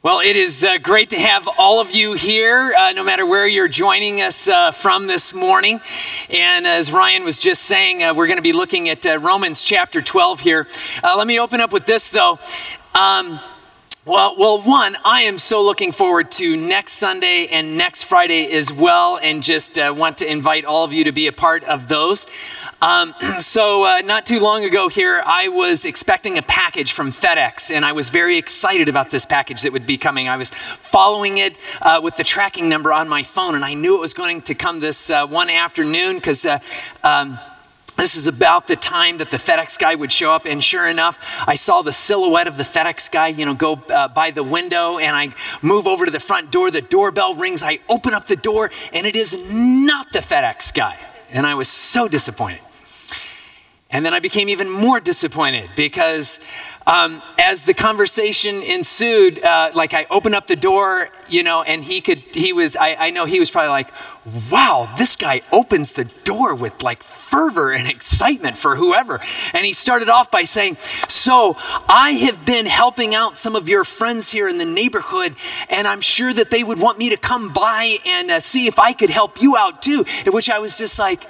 Well, it is uh, great to have all of you here, uh, no matter where you're joining us uh, from this morning. And as Ryan was just saying, uh, we're going to be looking at uh, Romans chapter 12 here. Uh, let me open up with this, though. Um, well, well, one, I am so looking forward to next Sunday and next Friday as well, and just want to invite all of you to be a part of those. Um, so, uh, not too long ago here, I was expecting a package from FedEx, and I was very excited about this package that would be coming. I was following it uh, with the tracking number on my phone, and I knew it was going to come this uh, one afternoon because. Uh, um, this is about the time that the FedEx guy would show up, and sure enough, I saw the silhouette of the FedEx guy, you know, go uh, by the window, and I move over to the front door. The doorbell rings. I open up the door, and it is not the FedEx guy, and I was so disappointed. And then I became even more disappointed because um, as the conversation ensued, uh, like I opened up the door, you know, and he could, he was, I, I know he was probably like, wow, this guy opens the door with like fervor and excitement for whoever. And he started off by saying, So I have been helping out some of your friends here in the neighborhood, and I'm sure that they would want me to come by and uh, see if I could help you out too. At which I was just like,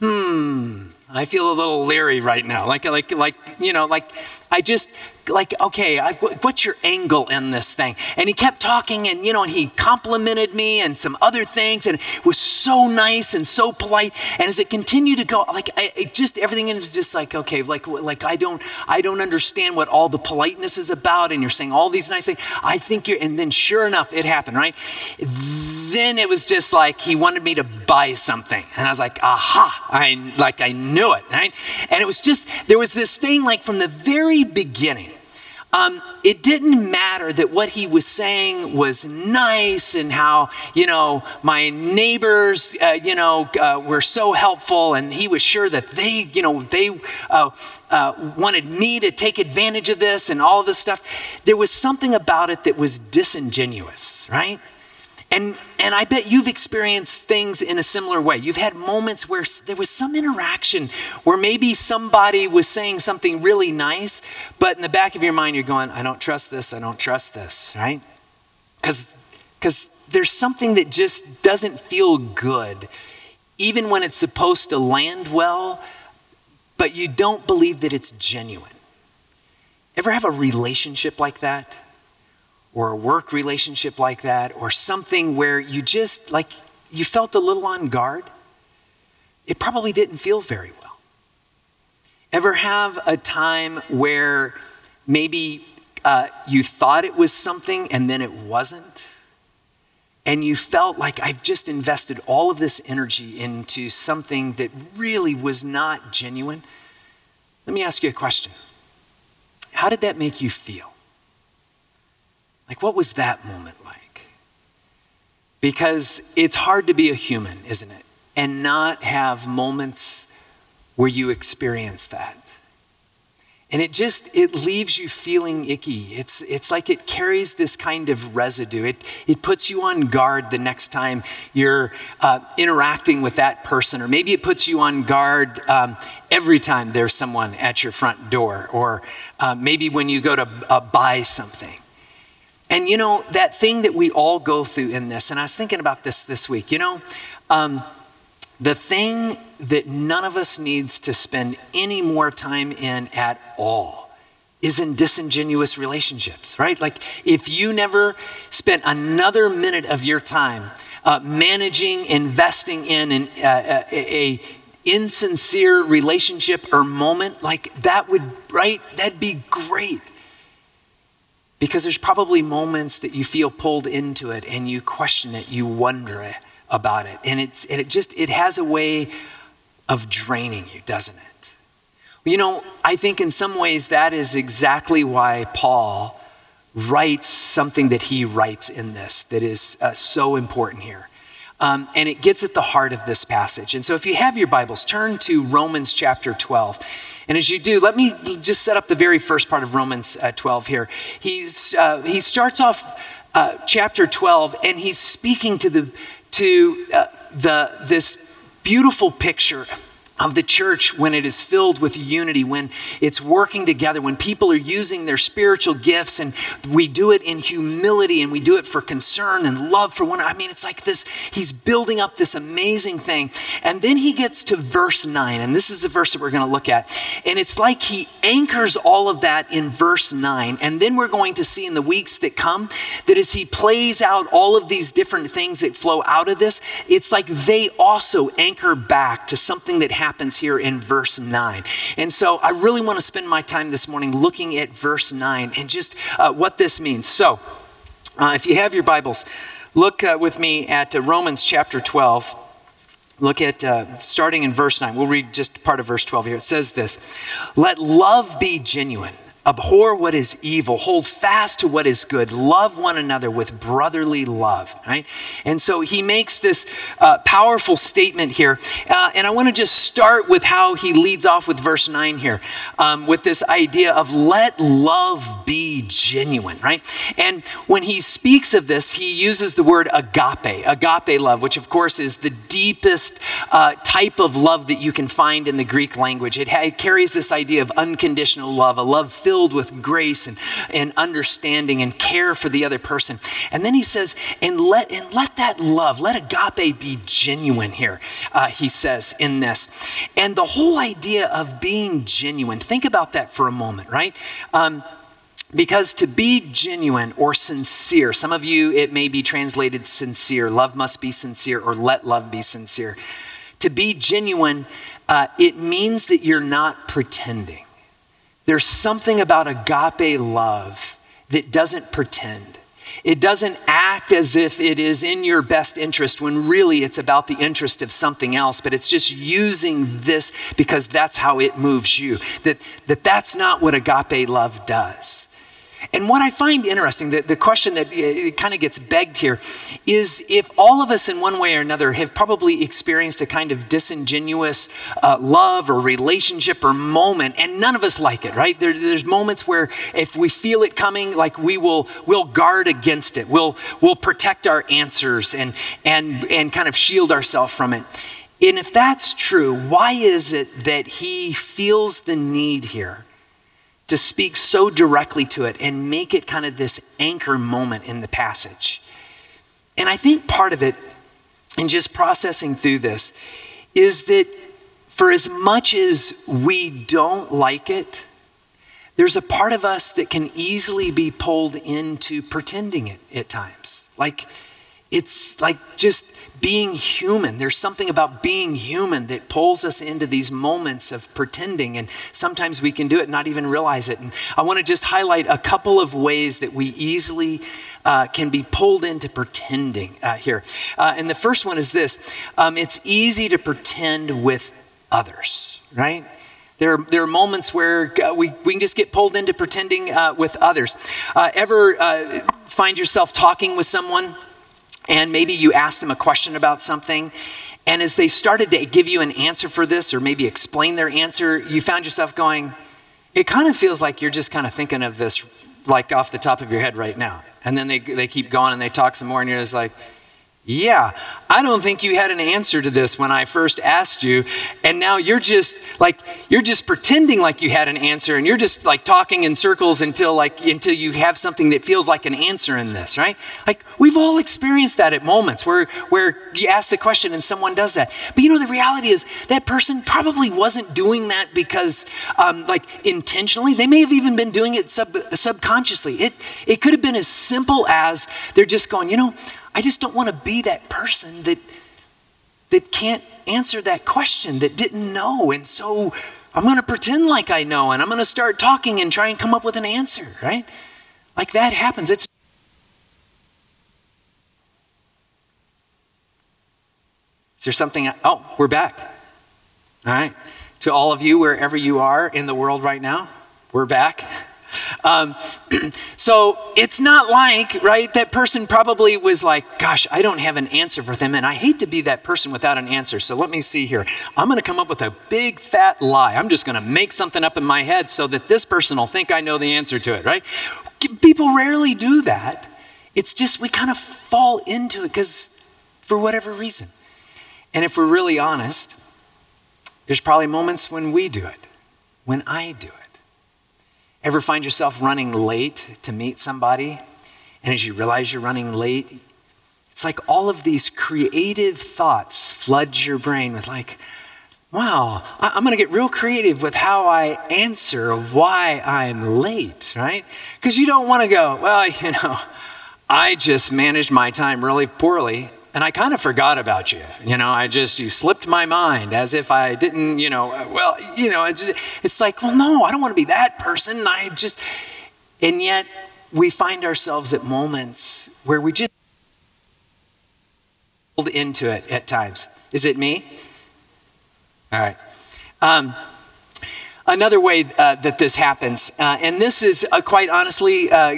hmm I feel a little leery right now. Like, like, like, you know, like I just, like, okay, I, what's your angle in this thing? And he kept talking and, you know, and he complimented me and some other things and was so nice and so polite. And as it continued to go, like, I, it just, everything in it was just like, okay, like, like I don't, I don't understand what all the politeness is about. And you're saying all these nice things. I think you're, and then sure enough, it happened, right? Then it was just like he wanted me to buy something. And I was like, aha, I, like I knew it, right? And it was just, there was this thing like from the very beginning um, it didn't matter that what he was saying was nice and how, you know, my neighbors, uh, you know, uh, were so helpful and he was sure that they, you know, they uh, uh wanted me to take advantage of this and all this stuff. There was something about it that was disingenuous, right? And, and I bet you've experienced things in a similar way. You've had moments where there was some interaction where maybe somebody was saying something really nice, but in the back of your mind, you're going, I don't trust this, I don't trust this, right? Because there's something that just doesn't feel good, even when it's supposed to land well, but you don't believe that it's genuine. Ever have a relationship like that? Or a work relationship like that, or something where you just like you felt a little on guard, it probably didn't feel very well. Ever have a time where maybe uh, you thought it was something and then it wasn't? And you felt like I've just invested all of this energy into something that really was not genuine? Let me ask you a question. How did that make you feel? Like, what was that moment like? Because it's hard to be a human, isn't it? And not have moments where you experience that. And it just, it leaves you feeling icky. It's, it's like it carries this kind of residue. It, it puts you on guard the next time you're uh, interacting with that person. Or maybe it puts you on guard um, every time there's someone at your front door. Or uh, maybe when you go to uh, buy something. And you know, that thing that we all go through in this, and I was thinking about this this week, you know, um, the thing that none of us needs to spend any more time in at all is in disingenuous relationships, right? Like if you never spent another minute of your time uh, managing, investing in an, uh, a, a insincere relationship or moment, like that would, right? That'd be great. Because there's probably moments that you feel pulled into it and you question it, you wonder about it. And, it's, and it just, it has a way of draining you, doesn't it? You know, I think in some ways that is exactly why Paul writes something that he writes in this that is uh, so important here. Um, and it gets at the heart of this passage. And so if you have your Bibles, turn to Romans chapter 12. And as you do, let me just set up the very first part of Romans uh, 12 here. He's, uh, he starts off uh, chapter 12 and he's speaking to, the, to uh, the, this beautiful picture of the church when it is filled with unity, when it's working together, when people are using their spiritual gifts and we do it in humility and we do it for concern and love for one. I mean, it's like this, he's building up this amazing thing. And then he gets to verse nine, and this is the verse that we're going to look at. And it's like he anchors all of that in verse nine. And then we're going to see in the weeks that come that as he plays out all of these different things that flow out of this, it's like they also anchor back to something that happens here in verse 9. And so I really want to spend my time this morning looking at verse 9 and just uh, what this means. So uh, if you have your Bibles, look uh, with me at uh, Romans chapter 12. Look at uh, starting in verse 9. We'll read just part of verse 12 here. It says this Let love be genuine. Abhor what is evil, hold fast to what is good, love one another with brotherly love, right? And so he makes this uh, powerful statement here. Uh, and I want to just start with how he leads off with verse 9 here, um, with this idea of let love be genuine, right? And when he speaks of this, he uses the word agape, agape love, which of course is the deepest uh, type of love that you can find in the Greek language. It, ha- it carries this idea of unconditional love, a love filled filled with grace and, and understanding and care for the other person. And then he says, and let, and let that love, let agape be genuine here, uh, he says in this. And the whole idea of being genuine, think about that for a moment, right? Um, because to be genuine or sincere, some of you, it may be translated sincere, love must be sincere, or let love be sincere. To be genuine, uh, it means that you're not pretending. There's something about agape love that doesn't pretend. It doesn't act as if it is in your best interest when really it's about the interest of something else, but it's just using this because that's how it moves you. That, that that's not what agape love does. And what I find interesting, the, the question that uh, kind of gets begged here, is if all of us in one way or another have probably experienced a kind of disingenuous uh, love or relationship or moment, and none of us like it, right? There, there's moments where if we feel it coming, like we will we'll guard against it. We'll, we'll protect our answers and, and, and kind of shield ourselves from it. And if that's true, why is it that he feels the need here? To speak so directly to it and make it kind of this anchor moment in the passage. And I think part of it, in just processing through this, is that for as much as we don't like it, there's a part of us that can easily be pulled into pretending it at times. Like, it's like just being human. There's something about being human that pulls us into these moments of pretending, and sometimes we can do it not even realize it. And I want to just highlight a couple of ways that we easily uh, can be pulled into pretending uh, here. Uh, and the first one is this um, it's easy to pretend with others, right? There are, there are moments where uh, we, we can just get pulled into pretending uh, with others. Uh, ever find yourself talking with someone and maybe you asked them a question about something. And as they started to give you an answer for this or maybe explain their answer, you found yourself going, it kind of feels like you're just kind of thinking of this like off the top of your head right now. And then they, they keep going and they talk some more, and you're just like, yeah, I don't think you had an answer to this when I first asked you. And now you're just like, you're just pretending like you had an answer and you're just like talking in circles until like, until you have something that feels like an answer in this, right? Like we've all experienced that at moments where, where you ask the question and someone does that. But you know, the reality is that person probably wasn't doing that because um, like intentionally. They may have even been doing it sub, subconsciously. It, it could have been as simple as they're just going, you know, I just don't want to be that person that, that can't answer that question, that didn't know. And so I'm going to pretend like I know and I'm going to start talking and try and come up with an answer, right? Like that happens. It's Is there something? Oh, we're back. All right. To all of you, wherever you are in the world right now, we're back. Um, so it's not like, right, that person probably was like, gosh, I don't have an answer for them. And I hate to be that person without an answer. So let me see here. I'm going to come up with a big fat lie. I'm just going to make something up in my head so that this person will think I know the answer to it, right? People rarely do that. It's just we kind of fall into it because for whatever reason. And if we're really honest, There's probably moments when we do it, when I do it. Ever find yourself running late to meet somebody? And as you realize you're running late, it's like all of these creative thoughts flood your brain with, like, wow, I'm going to get real creative with how I answer why I'm late, right? Because you don't want to go, well, you know, I just managed my time really poorly and I kind of forgot about you. You know, I just, you slipped my mind as if I didn't, you know, well, you know, it's, it's like, well, no, I don't want to be that person. I just, and yet we find ourselves at moments where we just pulled into it at times. Is it me? All right. Um, another way uh, that this happens, uh, and this is uh, quite honestly, uh,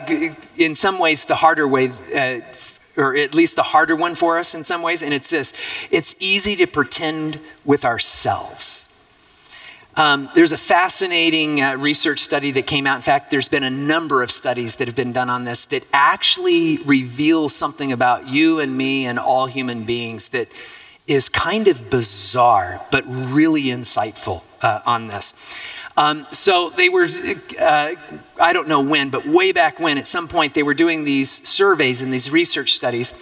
in some ways, the harder way uh, or at least the harder one for us in some ways, and it's this it's easy to pretend with ourselves. Um, there's a fascinating uh, research study that came out. In fact, there's been a number of studies that have been done on this that actually reveal something about you and me and all human beings that is kind of bizarre, but really insightful uh, on this. Um, so they were, uh, I don't know when, but way back when, at some point, they were doing these surveys and these research studies,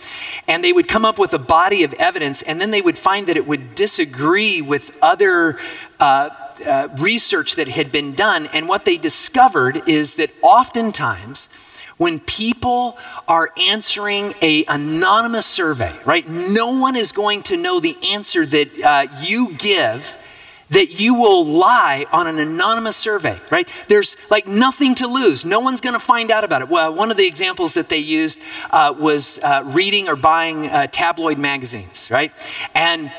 and they would come up with a body of evidence, and then they would find that it would disagree with other. Uh, uh, research that had been done, and what they discovered is that oftentimes, when people are answering a anonymous survey, right? No one is going to know the answer that uh, you give that you will lie on an anonymous survey, right? There's like nothing to lose. No one's going to find out about it. Well, one of the examples that they used uh, was uh, reading or buying uh, tabloid magazines, right? And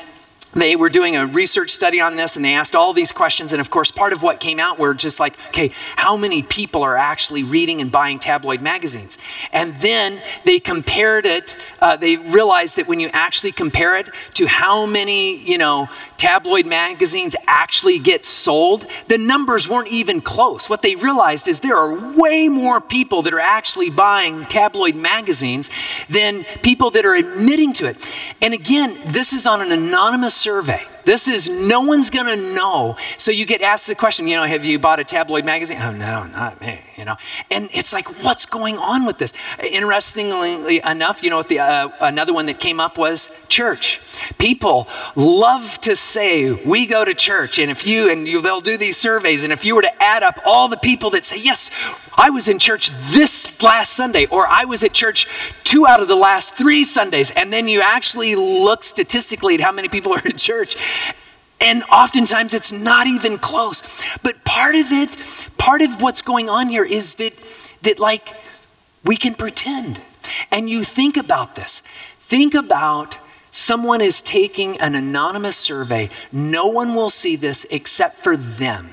they were doing a research study on this and they asked all these questions. And of course, part of what came out were just like, okay, how many people are actually reading and buying tabloid magazines? And then they compared it, uh, they realized that when you actually compare it to how many, you know, tabloid magazines actually get sold, the numbers weren't even close. What they realized is there are way more people that are actually buying tabloid magazines than people that are admitting to it. And again, this is on an anonymous survey. This is no one's gonna know. So you get asked the question, you know, have you bought a tabloid magazine? Oh no, not me, you know. And it's like, what's going on with this? Interestingly enough, you know the uh, another one that came up was church. People love to say we go to church, and if you and you, they'll do these surveys, and if you were to add up all the people that say yes, I was in church this last Sunday, or I was at church two out of the last three Sundays, and then you actually look statistically at how many people are in church, and oftentimes it's not even close. But part of it, part of what's going on here is that, that like, we can pretend. And you think about this. Think about someone is taking an anonymous survey. No one will see this except for them.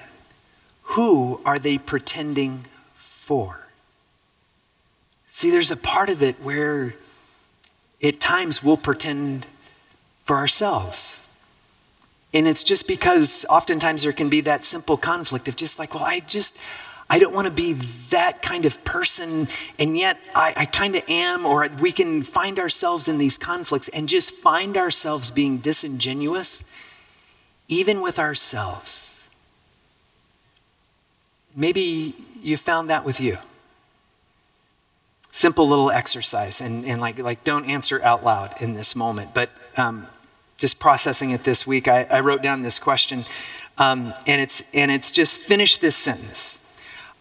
Who are they pretending for? See, there's a part of it where at times we'll pretend for ourselves. And it's just because oftentimes there can be that simple conflict of just like, well, I just, I don't want to be that kind of person, and yet I, I kind of am, or we can find ourselves in these conflicts and just find ourselves being disingenuous, even with ourselves. Maybe you found that with you. Simple little exercise, and, and like, like don't answer out loud in this moment, but um, just processing it this week, I, I wrote down this question, um, and, it's, and it's just finish this sentence.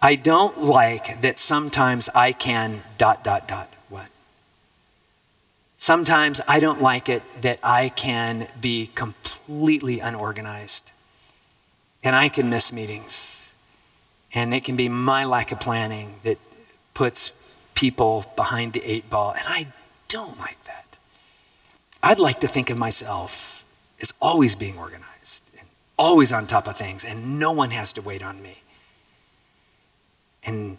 I don't like that sometimes I can dot, dot, dot. What? Sometimes I don't like it that I can be completely unorganized and I can miss meetings. And it can be my lack of planning that puts people behind the eight ball. And I don't like that. I'd like to think of myself as always being organized and always on top of things, and no one has to wait on me. And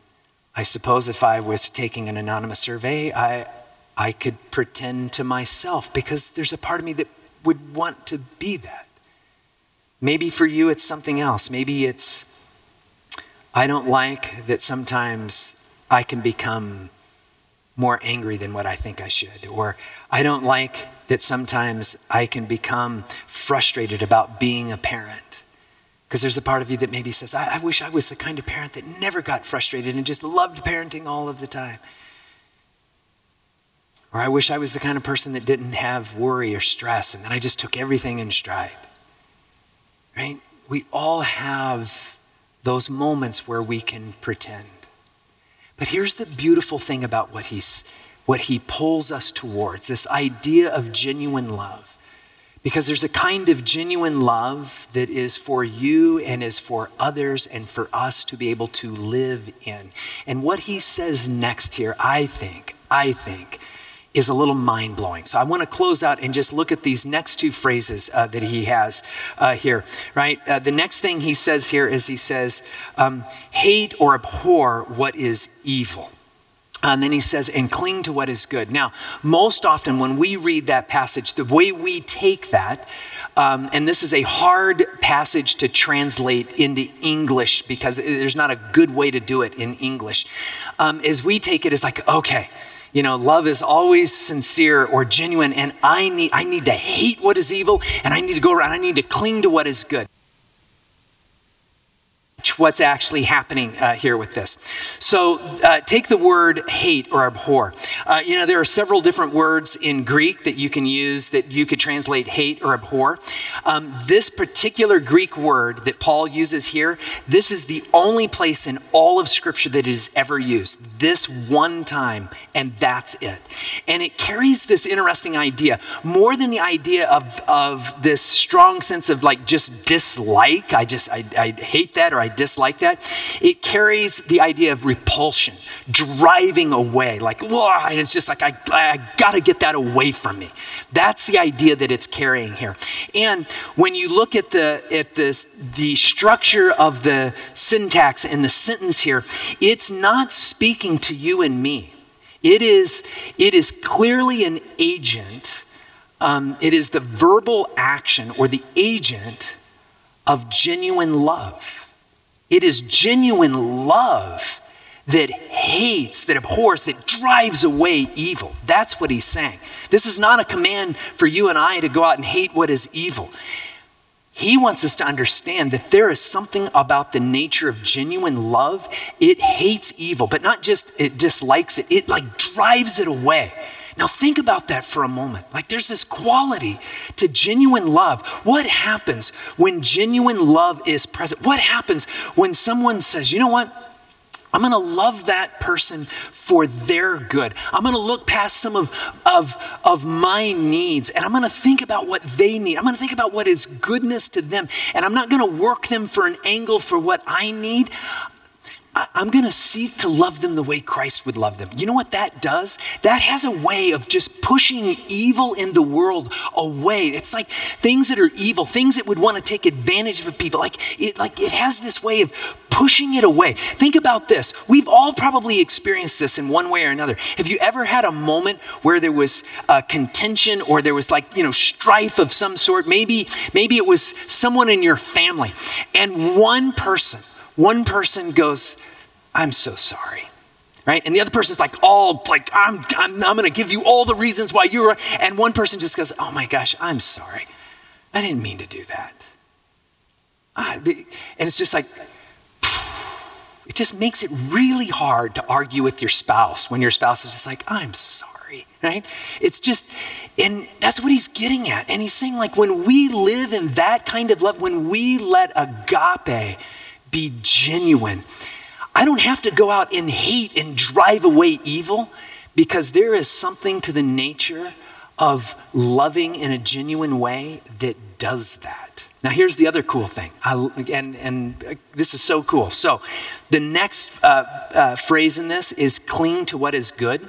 I suppose if I was taking an anonymous survey, I, I could pretend to myself because there's a part of me that would want to be that. Maybe for you, it's something else. Maybe it's, I don't like that sometimes I can become more angry than what I think I should. Or I don't like that sometimes I can become frustrated about being a parent. Because there's a part of you that maybe says, I, I wish I was the kind of parent that never got frustrated and just loved parenting all of the time. Or I wish I was the kind of person that didn't have worry or stress and then I just took everything in stride. Right? We all have those moments where we can pretend. But here's the beautiful thing about what he's what he pulls us towards, this idea of genuine love. Because there's a kind of genuine love that is for you and is for others and for us to be able to live in. And what he says next here, I think, I think, is a little mind blowing. So I want to close out and just look at these next two phrases uh, that he has uh, here, right? Uh, the next thing he says here is he says, um, hate or abhor what is evil. And then he says, and cling to what is good. Now, most often when we read that passage, the way we take that, um, and this is a hard passage to translate into English because there's not a good way to do it in English, um, is we take it as like, okay, you know, love is always sincere or genuine, and I need, I need to hate what is evil, and I need to go around, I need to cling to what is good what's actually happening uh, here with this. So uh, take the word hate or abhor. Uh, you know, there are several different words in Greek that you can use that you could translate hate or abhor. Um, this particular Greek word that Paul uses here, this is the only place in all of Scripture that it is ever used. This one time, and that's it. And it carries this interesting idea, more than the idea of, of this strong sense of like just dislike. I just, I, I hate that or I dislike that. It carries the idea of repulsion, driving away, like, whoa, and it's just like, I, I gotta get that away from me. That's the idea that it's carrying here. And when you look at the at this the structure of the syntax and the sentence here, it's not speaking to you and me. It is, it is clearly an agent. Um, it is the verbal action or the agent of genuine love. It is genuine love that hates, that abhors, that drives away evil. That's what he's saying. This is not a command for you and I to go out and hate what is evil. He wants us to understand that there is something about the nature of genuine love. It hates evil, but not just it dislikes it, it like drives it away. Now, think about that for a moment. Like, there's this quality to genuine love. What happens when genuine love is present? What happens when someone says, you know what? I'm going to love that person for their good. I'm going to look past some of, of, of my needs and I'm going to think about what they need. I'm going to think about what is goodness to them. And I'm not going to work them for an angle for what I need. I'm going to seek to love them the way Christ would love them. You know what that does? That has a way of just pushing evil in the world away. It's like things that are evil, things that would want to take advantage of people. Like it, like it has this way of pushing it away. Think about this. We've all probably experienced this in one way or another. Have you ever had a moment where there was a contention or there was like, you know, strife of some sort? Maybe, maybe it was someone in your family and one person one person goes, I'm so sorry. Right? And the other person's like, all like, I'm, I'm, I'm going to give you all the reasons why you're. And one person just goes, oh my gosh, I'm sorry. I didn't mean to do that. Ah, and it's just like, it just makes it really hard to argue with your spouse when your spouse is just like, I'm sorry, right? It's just, and that's what he's getting at. And he's saying, like, when we live in that kind of love, when we let agape be genuine. I don't have to go out and hate and drive away evil because there is something to the nature of loving in a genuine way that does that. Now, here's the other cool thing, I, and, and this is so cool. So, the next uh, uh, phrase in this is cling to what is good.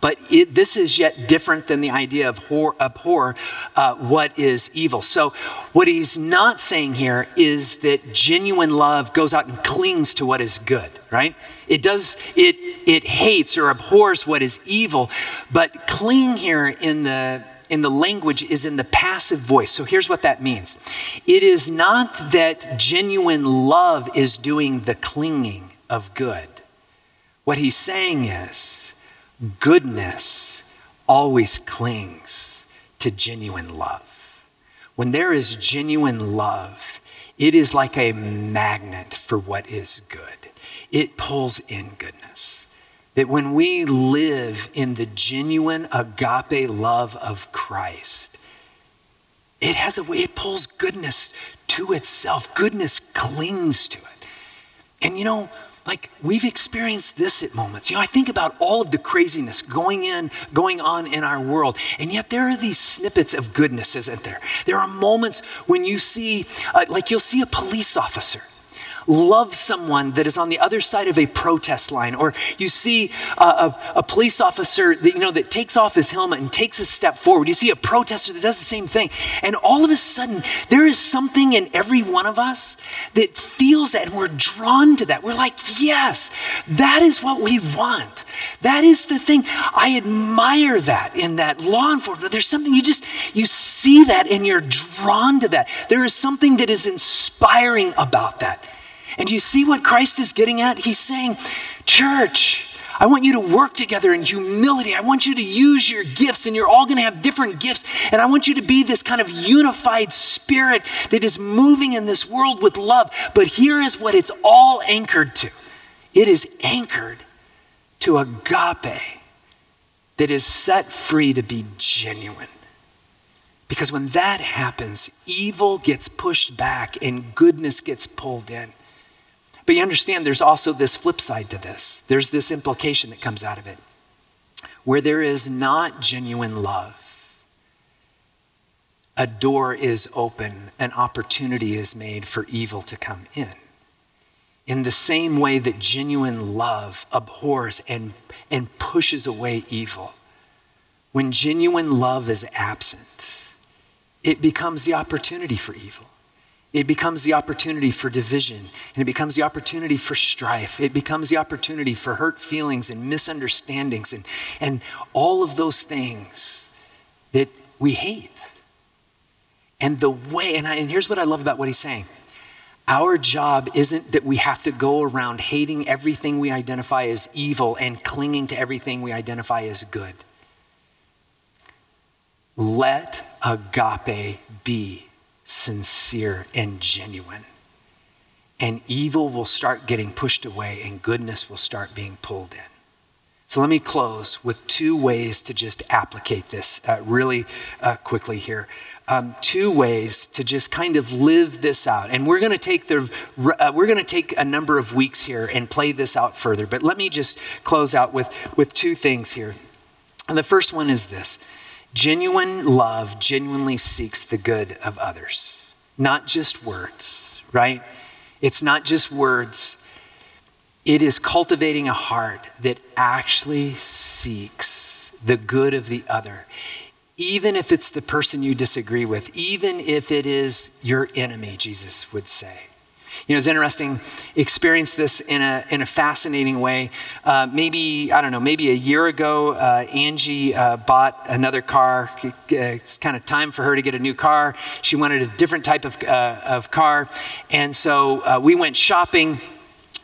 But it, this is yet different than the idea of whore, abhor uh, what is evil. So, what he's not saying here is that genuine love goes out and clings to what is good, right? It does, it, it hates or abhors what is evil, but cling here in the in the language is in the passive voice. So here's what that means it is not that genuine love is doing the clinging of good. What he's saying is, goodness always clings to genuine love. When there is genuine love, it is like a magnet for what is good. It pulls in goodness. That when we live in the genuine agape love of Christ, it has a way, it pulls goodness to itself. Goodness clings to it. And you know, like we've experienced this at moments. You know, I think about all of the craziness going in, going on in our world, and yet there are these snippets of goodness, isn't there? There are moments when you see, uh, like you'll see a police officer love someone that is on the other side of a protest line, or you see a, a, a, police officer that, you know, that takes off his helmet and takes a step forward. You see a protester that does the same thing. And all of a sudden, there is something in every one of us that feels that, and we're drawn to that. We're like, yes, that is what we want. That is the thing. I admire that in that law enforcement. There's something you just, you see that and you're drawn to that. There is something that is inspiring about that. And you see what Christ is getting at? He's saying, Church, I want you to work together in humility. I want you to use your gifts, and you're all going to have different gifts. And I want you to be this kind of unified spirit that is moving in this world with love. But here is what it's all anchored to it is anchored to agape that is set free to be genuine. Because when that happens, evil gets pushed back and goodness gets pulled in. But you understand there's also this flip side to this. There's this implication that comes out of it. Where there is not genuine love, a door is open, an opportunity is made for evil to come in. In the same way that genuine love abhors and, and pushes away evil, when genuine love is absent, it becomes the opportunity for evil. It becomes the opportunity for division, and it becomes the opportunity for strife. It becomes the opportunity for hurt feelings and misunderstandings and, and all of those things that we hate. And the way, and, I, and here's what I love about what he's saying our job isn't that we have to go around hating everything we identify as evil and clinging to everything we identify as good. Let agape be sincere and genuine. And evil will start getting pushed away and goodness will start being pulled in. So let me close with two ways to just applicate this uh, really uh, quickly here. Um, two ways to just kind of live this out, and we're going to take the uh, we're going to take a number of weeks here and play this out further. But let me just close out with with two things here. And the first one is this: Genuine love genuinely seeks the good of others, not just words, right? It's not just words. It is cultivating a heart that actually seeks the good of the other, even if it's the person you disagree with, even if it is your enemy, Jesus would say. You know, it's interesting, experienced this in a, in a fascinating way. Uh, maybe, I don't know, maybe a year ago, uh, Angie uh, bought another car. It's kind of time for her to get a new car. She wanted a different type of, uh, of car. And so uh, we went shopping,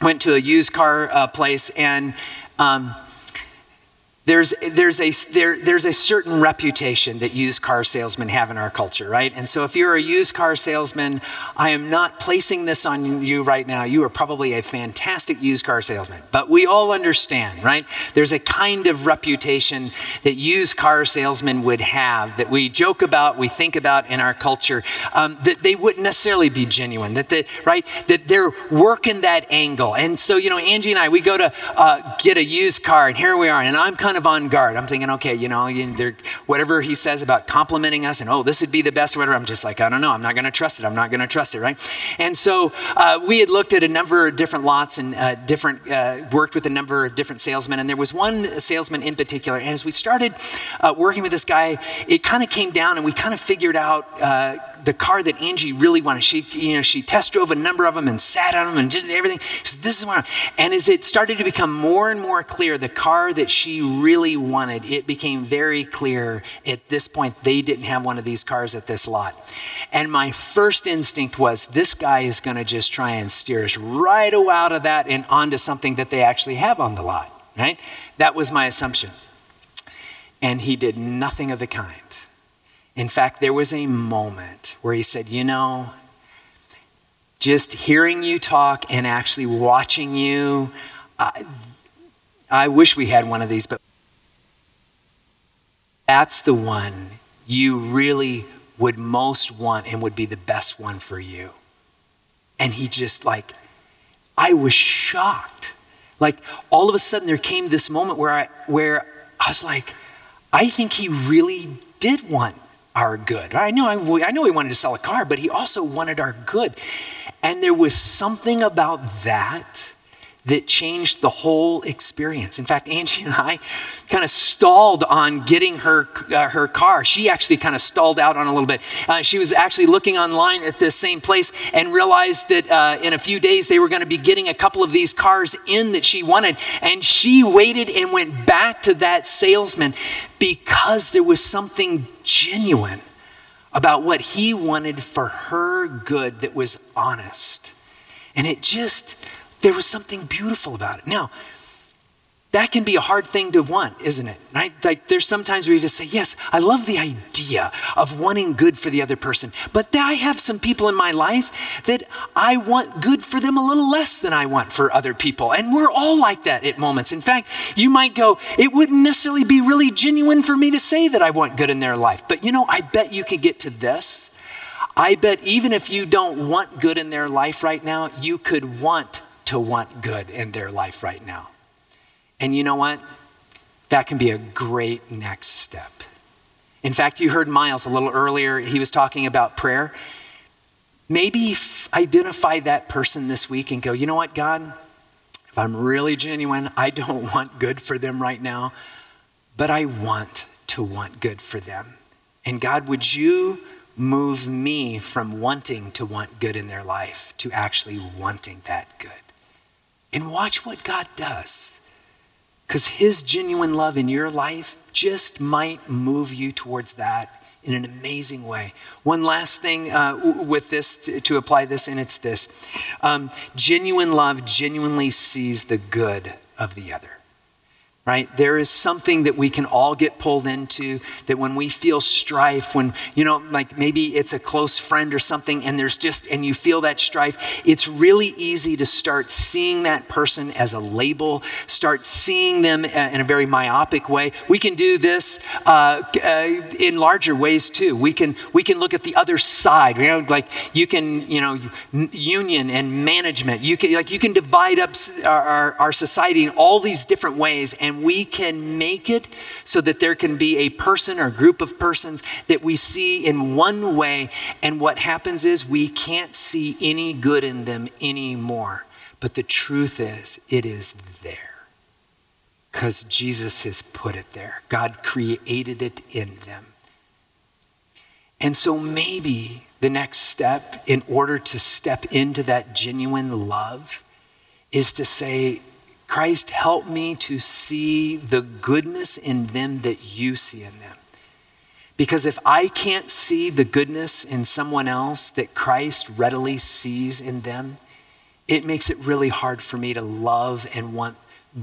went to a used car uh, place, and um, there's, there's, a, there, there's a certain reputation that used car salesmen have in our culture, right? And so if you're a used car salesman, I am not placing this on you right now. You are probably a fantastic used car salesman. But we all understand, right? There's a kind of reputation that used car salesmen would have that we joke about, we think about in our culture, um, that they wouldn't necessarily be genuine, that, they, right? That they're working that angle. And so, you know, Angie and I, we go to uh, get a used car, and here we are, and I'm kind kind of on guard. I'm thinking, okay, you know, whatever he says about complimenting us and, oh, this would be the best, whatever, I'm just like, I don't know. I'm not going to trust it. I'm not going to trust it, right? And so uh, we had looked at a number of different lots and uh, different, uh, worked with a number of different salesmen. And there was one salesman in particular. And as we started uh, working with this guy, it kind of came down and we kind of figured out uh, the car that Angie really wanted. She, you know, she test drove a number of them and sat on them and just everything. Said, "This is one." And as it started to become more and more clear, the car that she really wanted, it became very clear at this point they didn't have one of these cars at this lot. And my first instinct was, this guy is going to just try and steer us right out of that and onto something that they actually have on the lot. Right? That was my assumption. And he did nothing of the kind. In fact, there was a moment where he said, You know, just hearing you talk and actually watching you. I, I wish we had one of these, but that's the one you really would most want and would be the best one for you. And he just like, I was shocked. Like all of a sudden there came this moment where I where I was like, I think he really did want our good. I know I, I know he wanted to sell a car, but he also wanted our good. And there was something about that that changed the whole experience. In fact, Angie and I kind of stalled on getting her uh, her car. She actually kind of stalled out on a little bit. Uh, she was actually looking online at this same place and realized that uh, in a few days they were going to be getting a couple of these cars in that she wanted. And she waited and went back to that salesman because there was something genuine about what he wanted for her good that was honest. And it just there was something beautiful about it. Now, that can be a hard thing to want, isn't it? Right? Like there's sometimes where you just say, Yes, I love the idea of wanting good for the other person. But I have some people in my life that I want good for them a little less than I want for other people. And we're all like that at moments. In fact, you might go, It wouldn't necessarily be really genuine for me to say that I want good in their life. But you know, I bet you could get to this. I bet even if you don't want good in their life right now, you could want to want good in their life right now. And you know what? That can be a great next step. In fact, you heard Miles a little earlier, he was talking about prayer. Maybe identify that person this week and go, you know what, God? If I'm really genuine, I don't want good for them right now, but I want to want good for them. And God, would you move me from wanting to want good in their life to actually wanting that good? And watch what God does. Because His genuine love in your life just might move you towards that in an amazing way. One last thing uh, with this to, to, apply this, and it's this um, genuine love genuinely sees the good of the other right? There is something that we can all get pulled into that when we feel strife, when, you know, like maybe it's a close friend or something and there's just, and you feel that strife, it's really easy to start seeing that person as a label, start seeing them in a very myopic way. We can do this uh, uh, in larger ways too. We can, we can look at the other side, you know, like you can, you know, union and management. You can, like, you can divide up our, our, our society in all these different ways and and we can make it so that there can be a person or group of persons that we see in one way. And what happens is we can't see any good in them anymore. But the truth is, it is there because Jesus has put it there. God created it in them. And so maybe the next step in order to step into that genuine love is to say, Christ, help me to see the goodness in them that you see in them. Because if I can't see the goodness in someone else that Christ readily sees in them, it makes it really hard for me to love and want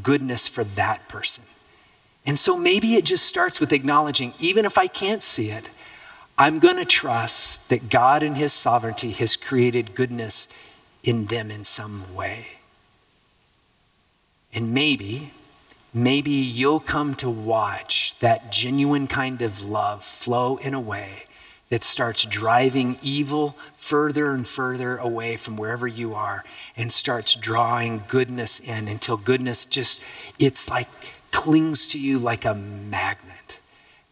goodness for that person. And so maybe it just starts with acknowledging, even if I can't see it, I'm going to trust that God in His sovereignty has created goodness in them in some way. And maybe, maybe you'll come to watch that genuine kind of love flow in a way that starts driving evil further and further away from wherever you are and starts drawing goodness in until goodness just, it's like clings to you like a magnet.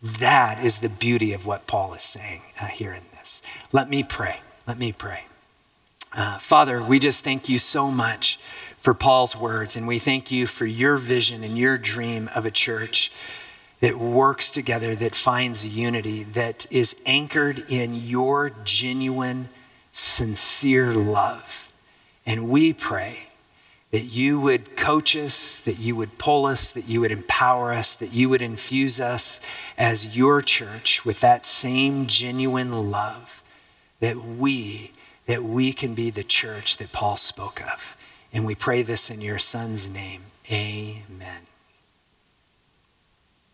That is the beauty of what Paul is saying uh, here in this. Let me pray. Let me pray. Uh, Father, we just thank you so much for Paul's words, and we thank you for your vision and your dream of a church that works together, that finds unity, that is anchored in your genuine, sincere love. And we pray that you would coach us, that you would pull us, that you would empower us, that you would infuse us as your church with that same genuine love, that we, that we can be the church that Paul spoke of. And we pray this in your son's name. Amen.